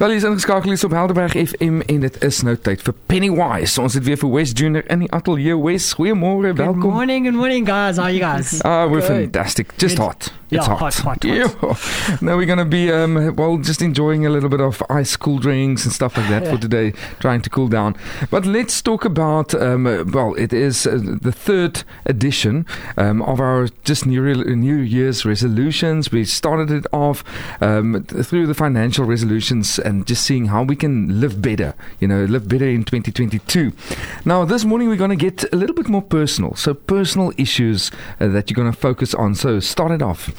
Wel is ingeskakel hier op Helderberg FM en dit is nou tyd vir Pennywise. Ons het weer vir Wes Junior in die ateljee. Wes, goeiemôre, welkom. Good morning, good morning guys. How are you guys? Ah, we're Good. fantastic. Just Good. hot. Yeah, it's hot. hot, hot, hot. Yeah. Now we're going to be um well just enjoying a little bit of ice cool drinks and stuff like that for today, trying to cool down. But let's talk about um well, it is uh, the third edition um of our just new New Year's resolutions. We started it off um through the financial resolutions and just seeing how we can live better, you know, live better in 2022. Now, this morning we're going to get a little bit more personal. So, personal issues uh, that you're going to focus on. So, start it off.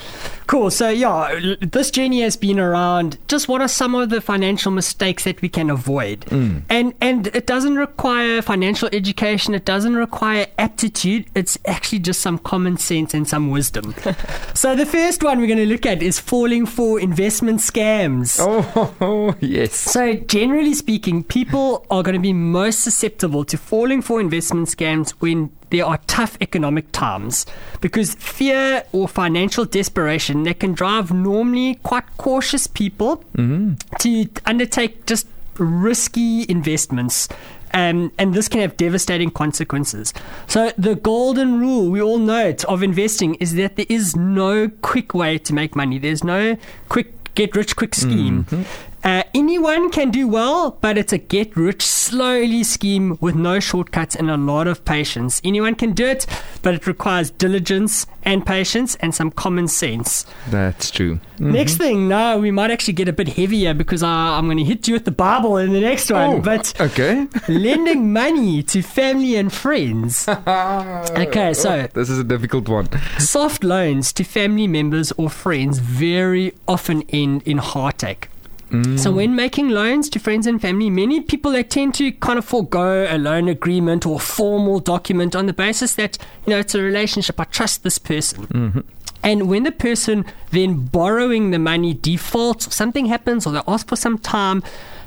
Cool. So yeah, this journey has been around just what are some of the financial mistakes that we can avoid. Mm. And and it doesn't require financial education, it doesn't require aptitude. It's actually just some common sense and some wisdom. so the first one we're going to look at is falling for investment scams. Oh, yes. So, generally speaking, people are going to be most susceptible to falling for investment scams when there are tough economic times because fear or financial desperation that can drive normally quite cautious people to undertake just risky investments. Um, and this can have devastating consequences. So, the golden rule, we all know it, of investing is that there is no quick way to make money. There's no quick get rich quick scheme. Uh, anyone can do well, but it's a get rich slowly scheme with no shortcuts and a lot of patience. Anyone can do it, but it requires diligence and patience and some common sense. That's true. Next thing, now we might actually get a bit heavier because I, I'm going to hit you with the Bible in the next one. Oh, but okay. lending money to family and friends. Okay, so This is a difficult one. soft loans to family members or friends very often end in heartache. So mm. when making loans to friends and family, many people they tend to kind of forego a loan agreement or formal document on the basis that you know it's a relationship. I trust this person. Mm-hmm. And when the person then borrowing the money defaults, or something happens, or they ask for some time,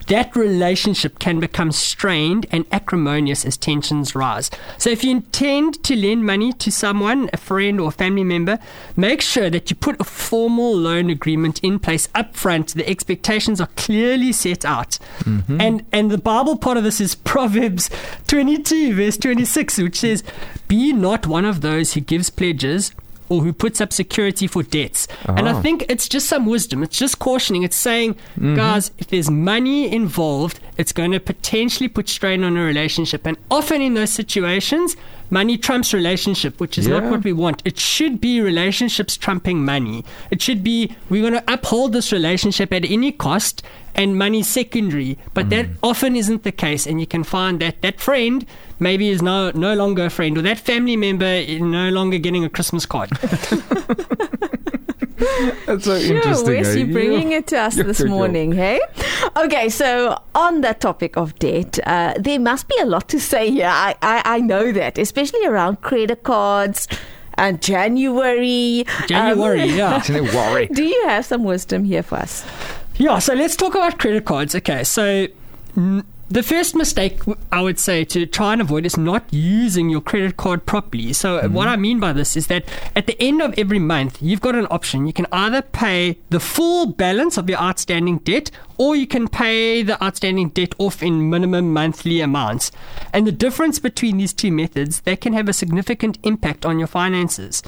that relationship can become strained and acrimonious as tensions rise. So, if you intend to lend money to someone, a friend or family member, make sure that you put a formal loan agreement in place up front. The expectations are clearly set out. Mm-hmm. And, and the Bible part of this is Proverbs 22, verse 26, which says, Be not one of those who gives pledges or who puts up security for debts. And I Ah. think it's just some wisdom. It's just cautioning. It's saying, guys, if there's money involved, it's going to potentially put strain on a relationship. And often in those situations, money trumps relationship, which is not what we want. It should be relationships trumping money. It should be we're going to uphold this relationship at any cost and money secondary. But that often isn't the case. And you can find that that friend maybe is no, no longer a friend or that family member is no longer getting a Christmas card. That's so Sure, interesting. Wes, eh? you're bringing Yeah. it to us Yeah, this yeah, yeah. morning, hey? Okay, so on that topic of debt, uh, there must be a lot to say here. I, I, I know that, especially around credit cards and January. January, Um, yeah. Isn't it worry? Do you have some wisdom here for us? Yeah, so let's talk about credit cards. Okay, so mm, the first mistake I would say to try and avoid is not using your credit card properly. So, uh, what I mean by this is that at the end of every month, you've got an option. You can either pay the full balance of your outstanding debt or you can pay the outstanding debt off in minimum monthly amounts. And the difference between these two methods, they can have a significant impact on your finances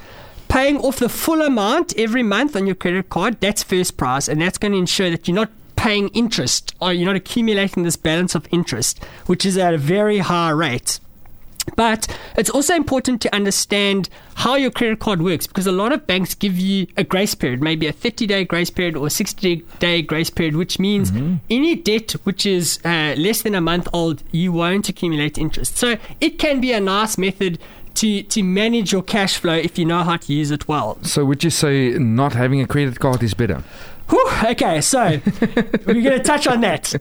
paying off the full amount every month on your credit card, that's first prize, and that's going to ensure that you're not paying interest or you're not accumulating this balance of interest, which is at a very high rate. But it's also important to understand how your credit card works because a lot of banks give you a grace period, maybe a 30 day grace period or a 60 day grace period, which means any debt which is uh, less than a month old, you won't accumulate interest. So it can be a nice method to, to manage your cash flow if you know how to use it well. So, would you say not having a credit card is better? Whew, okay, so we're going to touch on that.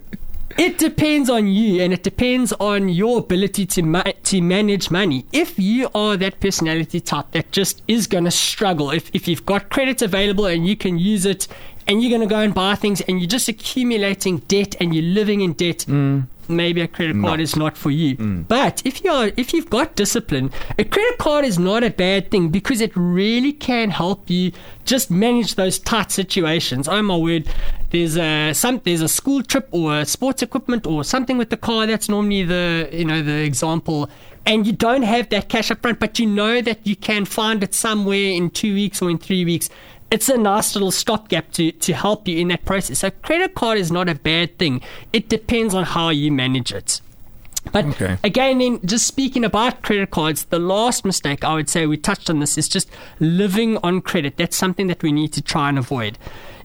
It depends on you, and it depends on your ability to ma- to manage money. If you are that personality type that just is going to struggle, if if you've got credit available and you can use it, and you're going to go and buy things, and you're just accumulating debt and you're living in debt, mm. Maybe a credit card is not for you. Mm. But if you're if you've got discipline, a credit card is not a bad thing because it really can help you just manage those tight situations. Oh my word, there's a some there's a school trip or a sports equipment or something with the car that's normally the you know the example and you don't have that cash up front, but you know that you can find it somewhere in two weeks or in three weeks. It's a nice little stopgap to, to help you in that process. So, credit card is not a bad thing. It depends on how you manage it. But Okay. again, then just speaking about credit cards, the last mistake I would say we touched on this is just living on credit. That's something that we need to try and avoid.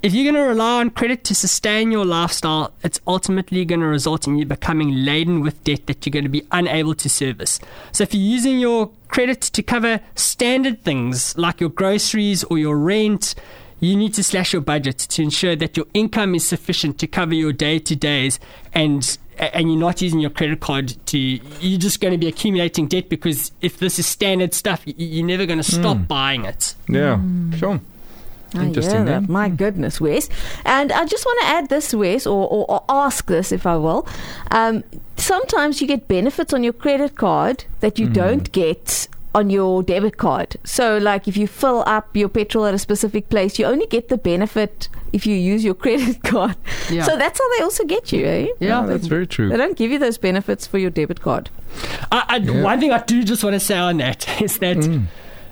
If you're going to rely on credit to sustain your lifestyle, it's ultimately going to result in you becoming laden with debt that you're going to be unable to service. So if you're using your credit to cover standard things like your groceries or your rent, you need to slash your budget to ensure that your income is sufficient to cover your day to days and and you're not using your credit card to you're just going to be accumulating debt because if this is standard stuff you're never going to stop hmm. buying it Yeah, hmm. sure. I Interesting, hear yeah. that. My hmm. goodness, Wes. And I just want to add this, Wes, or, or, or ask this, if I will. Um, sometimes you get benefits on your credit card that you don't get on your debit card. So, like if you fill up your petrol at a specific place, you only get the benefit if you use your credit card. Yeah. So that's how they also get you, eh? Yeah, that's very true. They don't give you those benefits for your debit card. I, I, Yeah. one thing i do just want to say on that is that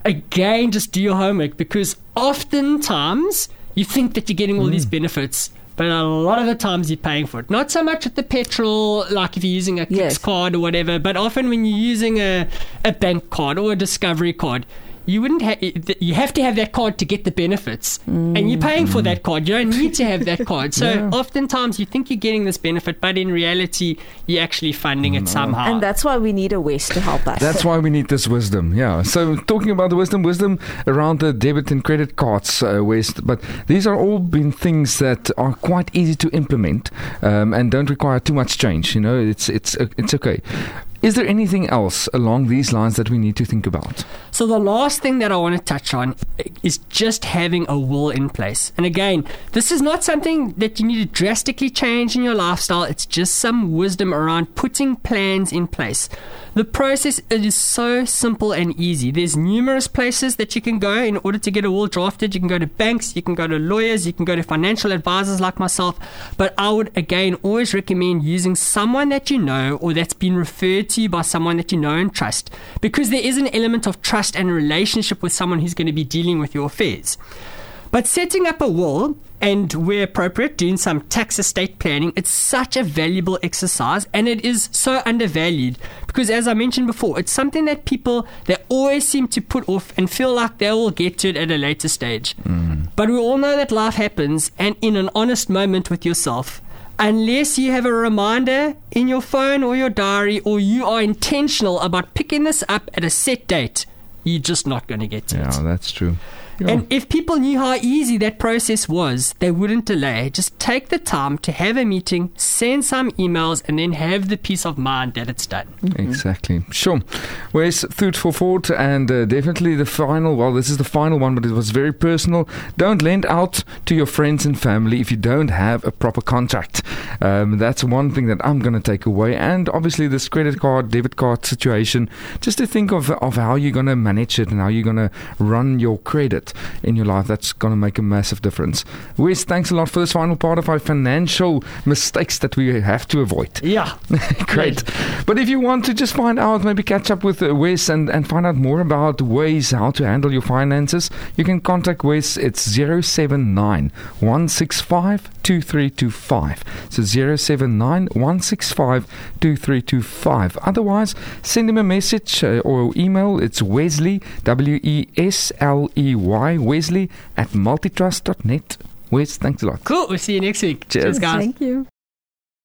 again just do your homework because oftentimes you think that you're getting all these benefits but a lot of the times you're paying for it. Not so much with the petrol, like if you're using a Kicks Yes. card or whatever, but often when you're using a, a bank card or a Discovery card, you wouldn't have you have to have that card to get the benefits, and you're paying for that card. You don't need to have that card. So Yeah. oftentimes you think you're getting this benefit, but in reality you're actually funding it somehow. And that's why we need a Wes to help us. That's why we need this wisdom. Yeah. So talking about the wisdom, wisdom around the debit and credit cards, uh, Wes. But these are all been things that are quite easy to implement um, and don't require too much change. You know, it's it's uh, it's okay. Is there anything else along these lines that we need to think about? So the last thing that I want to touch on eh, is just having a will in place. And again, this is not something that you need to drastically change in your lifestyle. It's just some wisdom around putting plans in place. The process it is so simple and easy. There's numerous places that you can go in order to get a will drafted. You can go to banks, you can go to lawyers, you can go to financial advisors like myself. But I would again always recommend using someone that you know or that's been referred to you by someone that you know and trust because there is an element of trust and relationship with someone who's going to be dealing with your affairs. But setting up a will and where appropriate, doing some tax estate planning, it's such a valuable exercise and it is so undervalued because as I mentioned before, it's something that people they always seem to put off and feel like they will get to it at a later stage. Mm. But we all know that life happens and in an honest moment with yourself, unless you have a reminder in your phone or your diary or you are intentional about picking this up at a set date, you're just not going to get to it. Yeah, that's true. Yeah. And if people knew how easy that process was, they wouldn't delay. Just take the time to have a meeting, send some emails, and then have the peace of mind that it's done. Exactly. Sure. Where's food for thought and uh, definitely the final, well, this is the final one, but it was very personal. Don't lend out to your friends and family if you don't have a proper contract. Um, that's one thing that I'm going to take away. And obviously, this credit card, debit card situation, just to think of, of how you're going to manage it and how you're going to run your credit in your life. That's going to make a massive difference. Wes, thanks a lot for this final part of our financial mistakes that we have to avoid. Yeah. Great. But if you want to just find out, maybe catch up with uh, Wes and, and find out more about ways how to handle your finances, you can contact Wes. It's 079 165 2325. So 079 165 2325. Otherwise, send him a message uh, or email. It's Wesley, W E S L E Y, Wesley at multitrust.net. Wes, thanks a lot. Cool. We'll see you next week. Cheers. Cheers guys. Thank you.